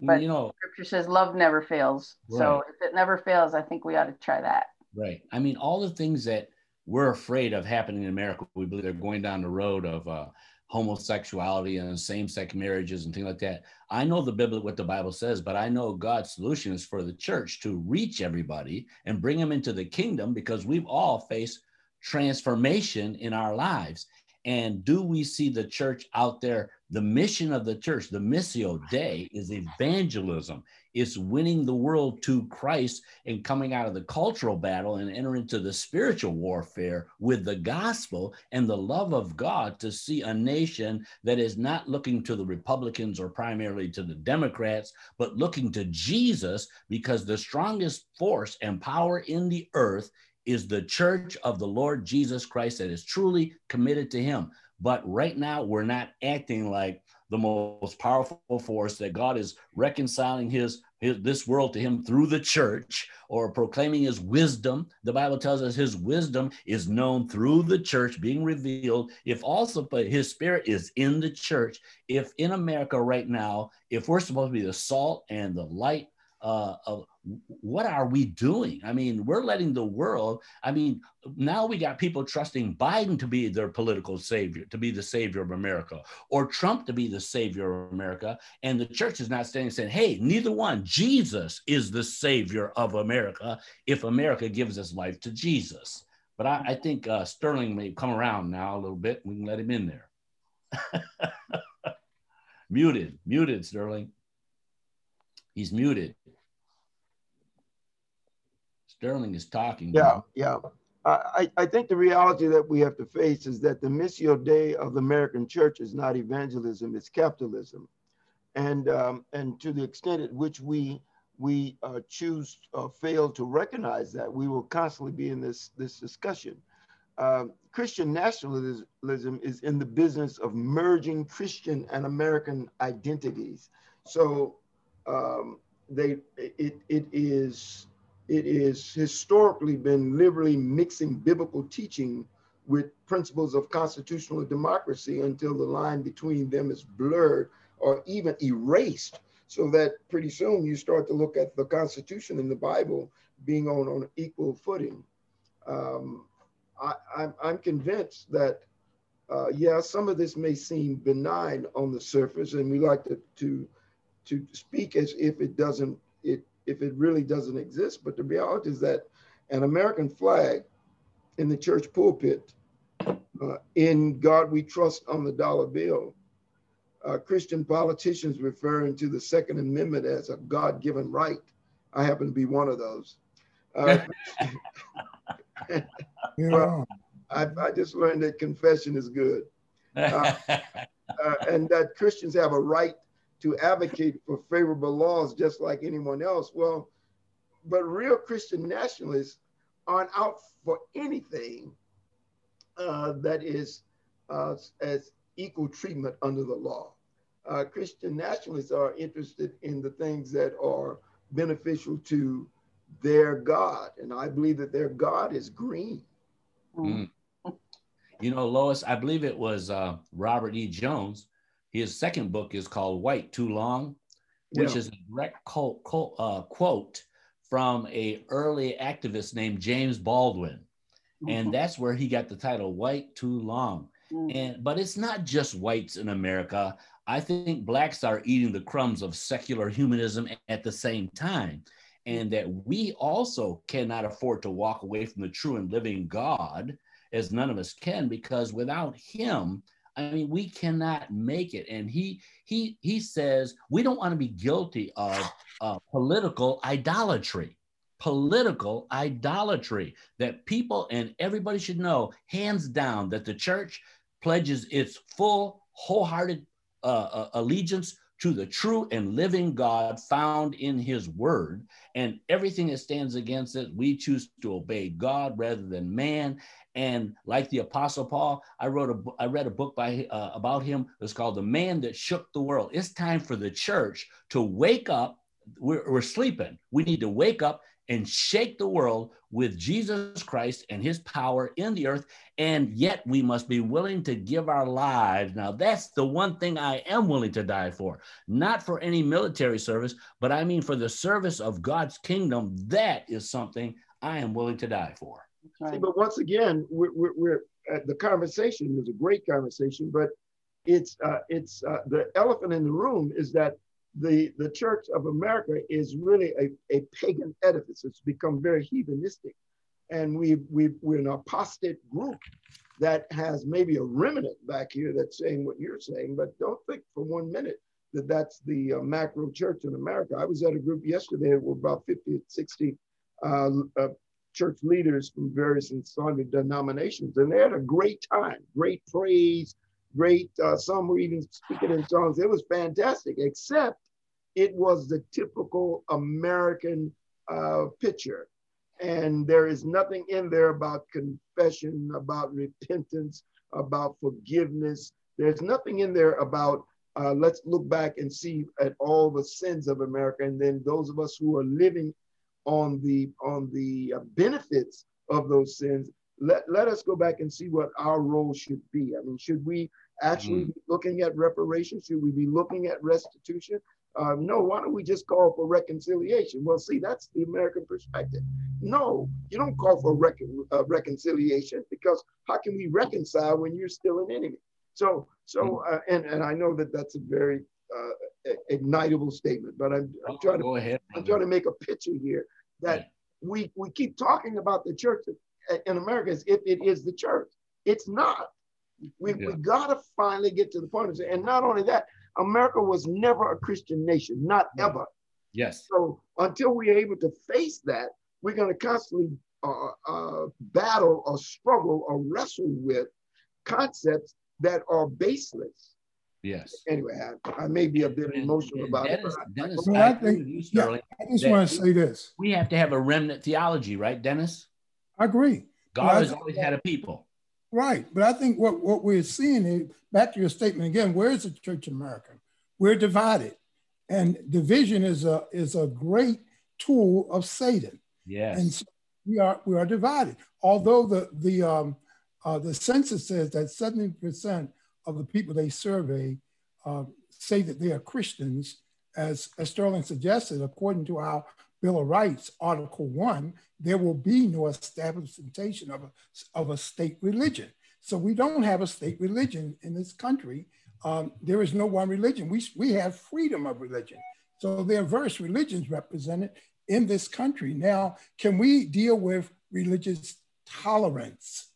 But you know, Scripture says love never fails. Right. So if it never fails, I think we ought to try that. Right. I mean, all the things that we're afraid of happening in America, we believe they're going down the road of uh, homosexuality and same-sex marriages and things like that. I know the Bible, what the Bible says, but I know God's solution is for the church to reach everybody and bring them into the kingdom because we've all faced transformation in our lives. And do we see the church out there? The mission of the church, the missio dei, is evangelism. It's winning the world to Christ and coming out of the cultural battle and enter into the spiritual warfare with the gospel and the love of God to see a nation that is not looking to the Republicans or primarily to the Democrats, but looking to Jesus because the strongest force and power in the earth is the church of the Lord Jesus Christ that is truly committed to him. But right now, we're not acting like the most powerful force that God is reconciling his, his, this world to him through the church or proclaiming his wisdom. The Bible tells us his wisdom is known through the church being revealed. If also but his spirit is in the church, if in America right now, if we're supposed to be the salt and the light uh, of what are we doing? I mean, we're letting the world, I mean, now we got people trusting Biden to be their political savior, to be the savior of America, or Trump to be the savior of America. And the church is not standing saying, hey, neither one, Jesus is the savior of America if America gives its life to Jesus. But I, I think uh, Sterling may come around now a little bit. We can let him in there. muted, muted, Sterling. He's muted. Sterling is talking. Yeah, yeah. I, I think the reality that we have to face is that the missio dei of the American church is not evangelism, it's capitalism. And, um, and to the extent at which we, we uh, choose uh, fail to recognize that, we will constantly be in this, this discussion. Um, Christian nationalism is in the business of merging Christian and American identities. So um, they it, it is it is historically been liberally mixing biblical teaching with principles of constitutional democracy until the line between them is blurred or even erased so that pretty soon you start to look at the constitution and the bible being on on equal footing. Um, I, I'm, I'm convinced that uh, yeah some of this may seem benign on the surface and we like to, to to speak as if it doesn't it if it really doesn't exist. But the reality is that an American flag in the church pulpit, uh, in God we trust on the dollar bill, uh, Christian politicians referring to the Second Amendment as a God given right. I happen to be one of those. Uh, well, I, I, just learned that confession is good. Uh, uh, and that Christians have a right to advocate for favorable laws just like anyone else. Well, but real Christian nationalists aren't out for anything uh, that is uh, as equal treatment under the law. Uh, Christian nationalists are interested in the things that are beneficial to their God. And I believe that their God is green. Mm. You know, Lois, I believe it was uh, Robert E. Jones his second book is called White Too Long, which yeah. is a direct quote, quote, uh, quote from a early activist named James Baldwin. Mm-hmm. And that's where he got the title White Too Long. Mm-hmm. And but it's not just whites in America. I think blacks are eating the crumbs of secular humanism at the same time. And that we also cannot afford to walk away from the true and living God, as none of us can, because without him, I mean, we cannot make it. And he he he says we don't want to be guilty of uh, political idolatry. Political idolatry that people and everybody should know, hands down, that the church pledges its full, wholehearted uh, uh, allegiance to the true and living God found in his word. And everything that stands against it, we choose to obey God rather than man. And like the Apostle Paul, I wrote a I read a book by uh, about him. It's called "The Man That Shook the World." It's time for the church to wake up. We're, we're sleeping. We need to wake up and shake the world with Jesus Christ and his power in the earth. And yet we must be willing to give our lives. Now, that's the one thing I am willing to die for, not for any military service, but I mean for the service of God's kingdom. That is something I am willing to die for. Right. See, but once again, we're, we're, we're uh, the conversation is a great conversation, but it's uh, it's uh, the elephant in the room is that the the Church of America is really a, a pagan edifice. It's become very heathenistic, and we we we're an apostate group that has maybe a remnant back here that's saying what you're saying, but don't think for one minute that that's the uh, macro church in America. I was at a group yesterday, were about 50, 60 uh, uh, church leaders from various and sundry denominations, and they had a great time, great praise, great, uh, some were even speaking in tongues. It was fantastic, except it was the typical American uh, picture. And there is nothing in there about confession, about repentance, about forgiveness. There's nothing in there about uh, let's look back and see at all the sins of America, and then those of us who are living on the on the uh, benefits of those sins. Let, let us go back and see what our role should be. I mean, should we actually mm. be looking at reparation? Should we be looking at restitution? Uh, no, why don't we just call for reconciliation? Well, see, that's the American perspective. No, you don't call for recon, uh, reconciliation because how can we reconcile when you're still an enemy? So, so, mm. uh, and and I know that that's a very uh, ignitable statement, but I'm, I'm trying to go ahead. I'm trying to make a picture here that yeah. we we keep talking about the church in America as if it is the church. It's not. We yeah. we gotta finally get to the point of and not only that, America was never a Christian nation, not ever. Yes. So until we're able to face that, we're going to constantly uh, uh, battle or struggle or wrestle with concepts that are baseless. Yes. Anyway, I, I may be a bit and, emotional and about Dennis, it. Dennis, I, I, think, you, Sterling, yeah, I just want to say this. We have to have a remnant theology, right, Dennis? I agree. God has always had a people. Right. But I think what, what we're seeing is back to your statement again, where is the church in America? We're divided. And division is a is a great tool of Satan. Yes. And so we are we are divided. Although the the um, uh, the census says that 70% of the people they survey uh, say that they are Christians, as, as Sterling suggested, according to our Bill of Rights, Article 1, there will be no establishment of a, of a state religion. So we don't have a state religion in this country. Um, there is no one religion. We, we have freedom of religion. So there are various religions represented in this country. Now, can we deal with religious tolerance?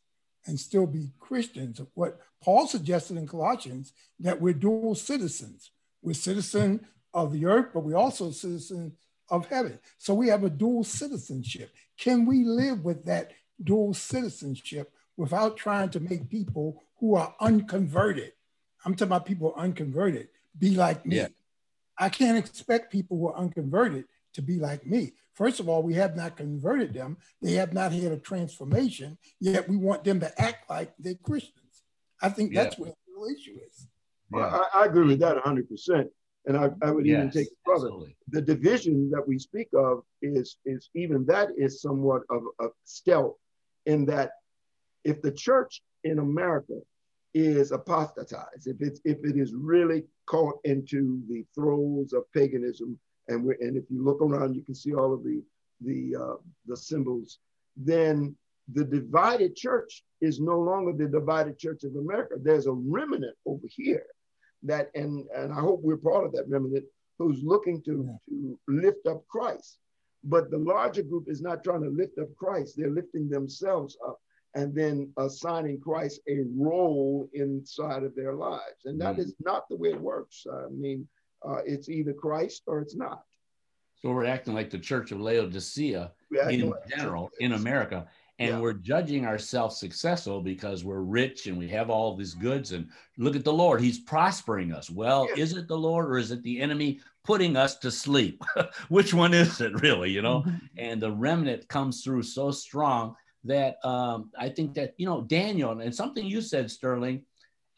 and still be Christians. What Paul suggested in Colossians that we're dual citizens. We're citizen of the earth, but we also citizen of heaven. So we have a dual citizenship. Can we live with that dual citizenship without trying to make people who are unconverted? I'm talking about people unconverted be like me. Yeah. I can't expect people who are unconverted to be like me. First of all, we have not converted them. They have not had a transformation, yet we want them to act like they're Christians. I think yeah. that's where the real issue is. Well, I, I, agree with that 100%. And I, I would yes, even take it further. The division that we speak of is, is even that is somewhat of a stealth in that if the church in America is apostatized, if it's if it is really caught into the throes of paganism and we and if you look around, you can see all of the the uh, the symbols. Then the divided church is no longer the divided church of America. There's a remnant over here that, and and I hope we're part of that remnant who's looking to yeah. to lift up Christ. But the larger group is not trying to lift up Christ; they're lifting themselves up and then assigning Christ a role inside of their lives. And that mm. is not the way it works. I mean, uh, it's either Christ or it's not. So we're acting like the Church of Laodicea in like general in America, and yeah. we're judging ourselves successful because we're rich and we have all these goods. And look at the Lord; He's prospering us. Well, is it the Lord or is it the enemy putting us to sleep? Which one is it, really? You know. Mm-hmm. And the remnant comes through so strong that um, I think that you know Daniel and something you said, Sterling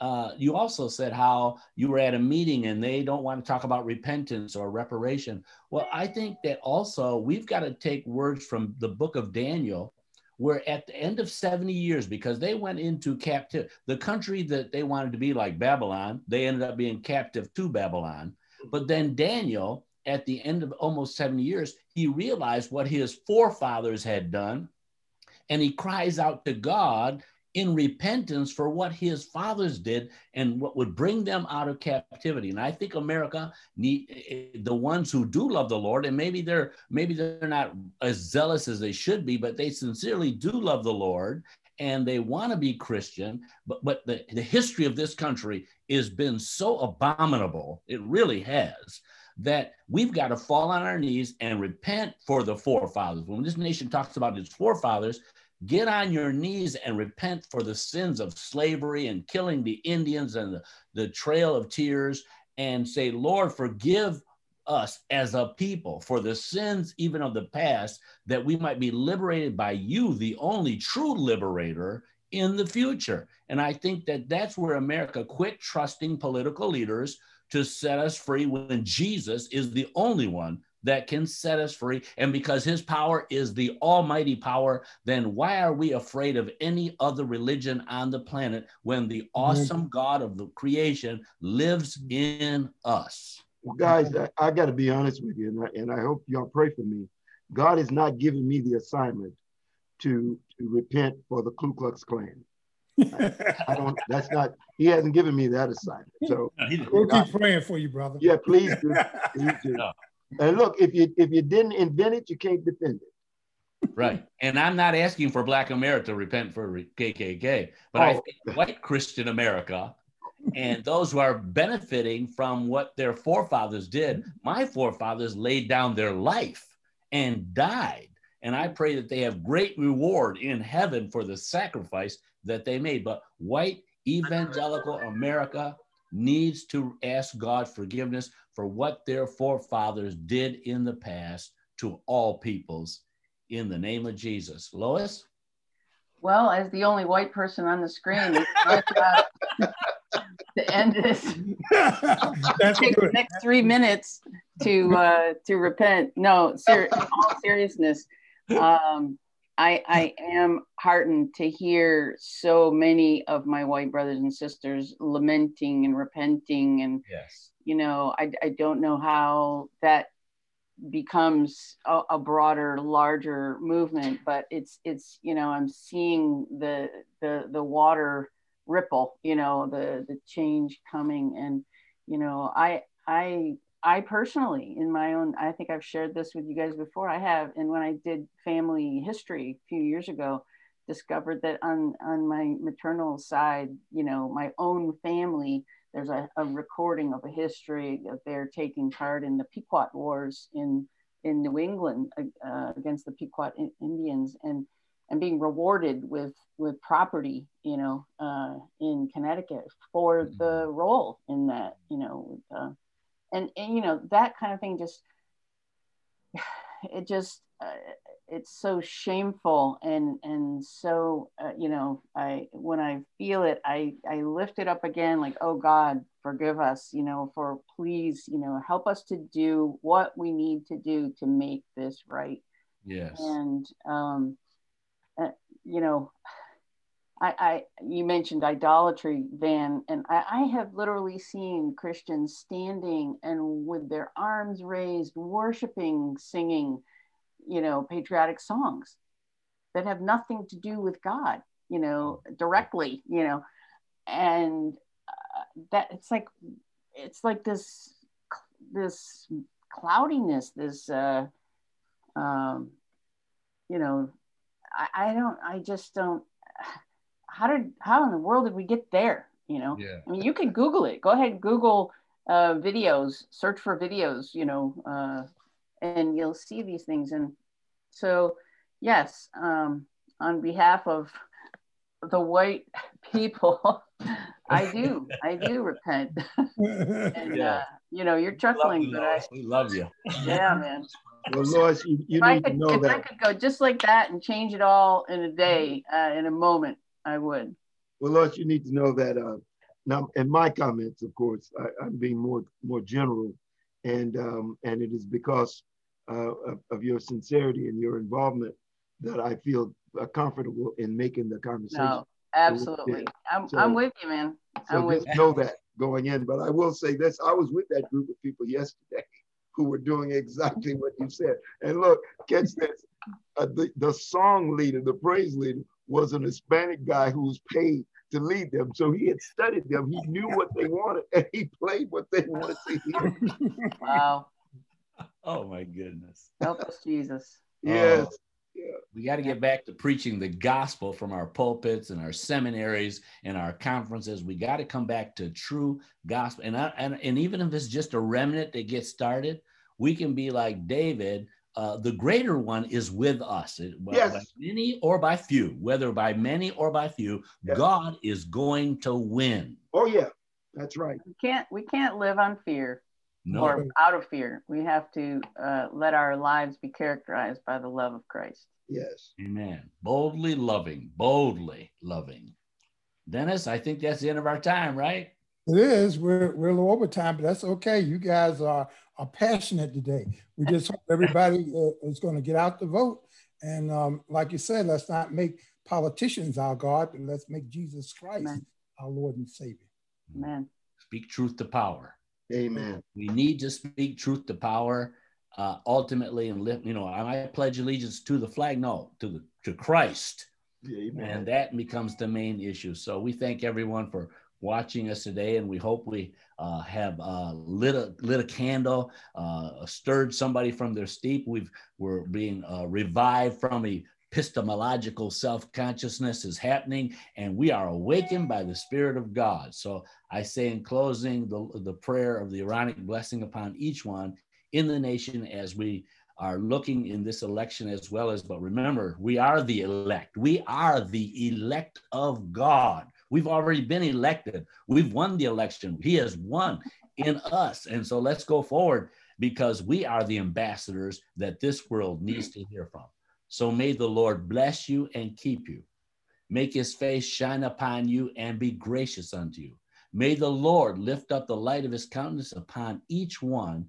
uh, you also said how you were at a meeting and they don't want to talk about repentance or reparation. Well, I think that also we've got to take words from the book of Daniel, where at the end of 70 years, because they went into captive, the country that they wanted to be like Babylon, they ended up being captive to Babylon. But then Daniel at the end of almost 70 years, he realized what his forefathers had done. And he cries out to God in repentance for what his fathers did and what would bring them out of captivity. And I think America need eh, eh, the ones who do love the Lord, and maybe they're maybe they're not as zealous as they should be, but they sincerely do love the Lord and they want to be Christian. But but the, the history of this country has been so abominable, it really has, that we've got to fall on our knees and repent for the forefathers. When this nation talks about its forefathers, get on your knees and repent for the sins of slavery and killing the Indians and the, the Trail of Tears and say, Lord, forgive us as a people for the sins even of the past, that we might be liberated by you, the only true liberator in the future. And I think that that's where America quit trusting political leaders to set us free when Jesus is the only one that can set us free. And because his power is the almighty power, then why are we afraid of any other religion on the planet when the mm-hmm. awesome God of the creation lives mm-hmm. in us? Well, guys, I, I got to be honest with you, and I, and I hope y'all pray for me. God has not given me the assignment to, to repent for the Ku Klux Klan. I don't. That's not. He hasn't given me that assignment. So we'll keep praying for you, brother. Yeah, please do. Please do. No. And look, if you if you didn't invent it, you can't defend it. Right. And I'm not asking for Black America to repent for KKK, but oh. I think white Christian America and those who are benefiting from what their forefathers did, my forefathers laid down their life and died. And I pray that they have great reward in heaven for the sacrifice that they made. But white evangelical America needs to ask God forgiveness for what their forefathers did in the past to all peoples in the name of Jesus. Lois? Well, as the only white person on the screen, to end this, take the next three minutes to uh, to repent. No, ser- in all seriousness, um, I, I am heartened to hear so many of my white brothers and sisters lamenting and repenting. And, yes. you know, I, I don't know how that becomes a, a, broader, larger movement, but it's, it's, you know, I'm seeing the, the, the water ripple, you know, the, the change coming. And, you know, I, I I personally, in my own, I think I've shared this with you guys before. I have, and when I did family history a few years ago, discovered that on on my maternal side, you know, my own family, there's a, a recording of a history of their taking part in the Pequot Wars in in New England uh, against the Pequot Indians, and and being rewarded with with property, you know, uh, in Connecticut for the mm-hmm. role in that, you know. Uh, and, and you know that kind of thing just it just uh, it's so shameful and and so uh, you know i when i feel it i i lift it up again like oh god forgive us you know for please you know help us to do what we need to do to make this right. Yes. And um uh, you know I, I you mentioned idolatry, Van, and I, I have literally seen Christians standing and with their arms raised, worshiping, singing, you know, patriotic songs that have nothing to do with God, you know, directly, you know, and uh, that it's like it's like this this cloudiness, this uh, um, you know, I, I don't, I just don't how did how in the world did we get there? You know, yeah. I mean, you can Google it. Go ahead, Google uh, videos, search for videos. You know, uh, and you'll see these things. And so, yes, um, on behalf of the white people, I do, I do repent. and yeah. uh, you know, you're chuckling, you, but I we love you. Yeah, man. Well, Lois, you, you need could, to know if that. I could go just like that and change it all in a day, uh, in a moment, I would. Well, Lois, you need to know that uh, now, in my comments, of course, I, am being more more general, and um, and it is because uh, of, of, your sincerity and your involvement that I feel uh, comfortable in making the conversation. No, absolutely. I'm, so, I'm with you, man. I'm so with just you. know that going in. But I will say this: I was with that group of people yesterday who were doing exactly what you said. And look, catch this. Uh, the, the song leader, the praise leader, was an Hispanic guy who was paid to lead them. So he had studied them. He knew what they wanted and he played what they wanted to hear. Wow. Oh my goodness. Help us, Jesus. Oh, yes. Oh, we got to get back to preaching the gospel from our pulpits and our seminaries and our conferences. We got to come back to true gospel. And, I, and, and even if it's just a remnant that gets started, we can be like David. Uh, the greater one is with us, yes. by many or by few, whether by many or by few, yes. God is going to win. Oh yeah, that's right. We can't we can't live on fear no. or out of fear. We have to uh, let our lives be characterized by the love of Christ. Yes. Amen. Boldly loving, boldly loving. Dennis, I think that's the end of our time, right? It is. We're, we're a little over time, but that's okay. You guys are, are passionate today. We just hope everybody uh, is going to get out to vote. And um, like you said, let's not make politicians our God, but let's make Jesus Christ Amen. our Lord and Savior. Amen. Speak truth to power. Amen. We need to speak truth to power. Uh, ultimately, and live, you know, I pledge allegiance to the flag, no, to the to Christ, Amen. and that becomes the main issue. So we thank everyone for watching us today, and we hope we uh, have uh, lit a lit a candle, uh, stirred somebody from their steep. We've we're being uh, revived from a epistemological self consciousness is happening, and we are awakened by the Spirit of God. So I say in closing the, the prayer of the Aaronic blessing upon each one in the nation as we are looking in this election as well as, but remember, we are the elect. We are the elect of God. We've already been elected. We've won the election. He has won in us. And so let's go forward because we are the ambassadors that this world needs to hear from. So may the Lord bless you and keep you. Make his face shine upon you and be gracious unto you. May the Lord lift up the light of his countenance upon each one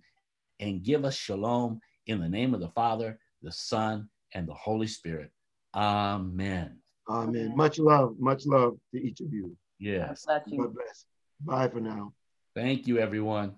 and give us shalom in the name of the Father, the Son, and the Holy Spirit. Amen. Amen. Much love, much love to each of you. Yes. God bless. Bye for now. Thank you, everyone.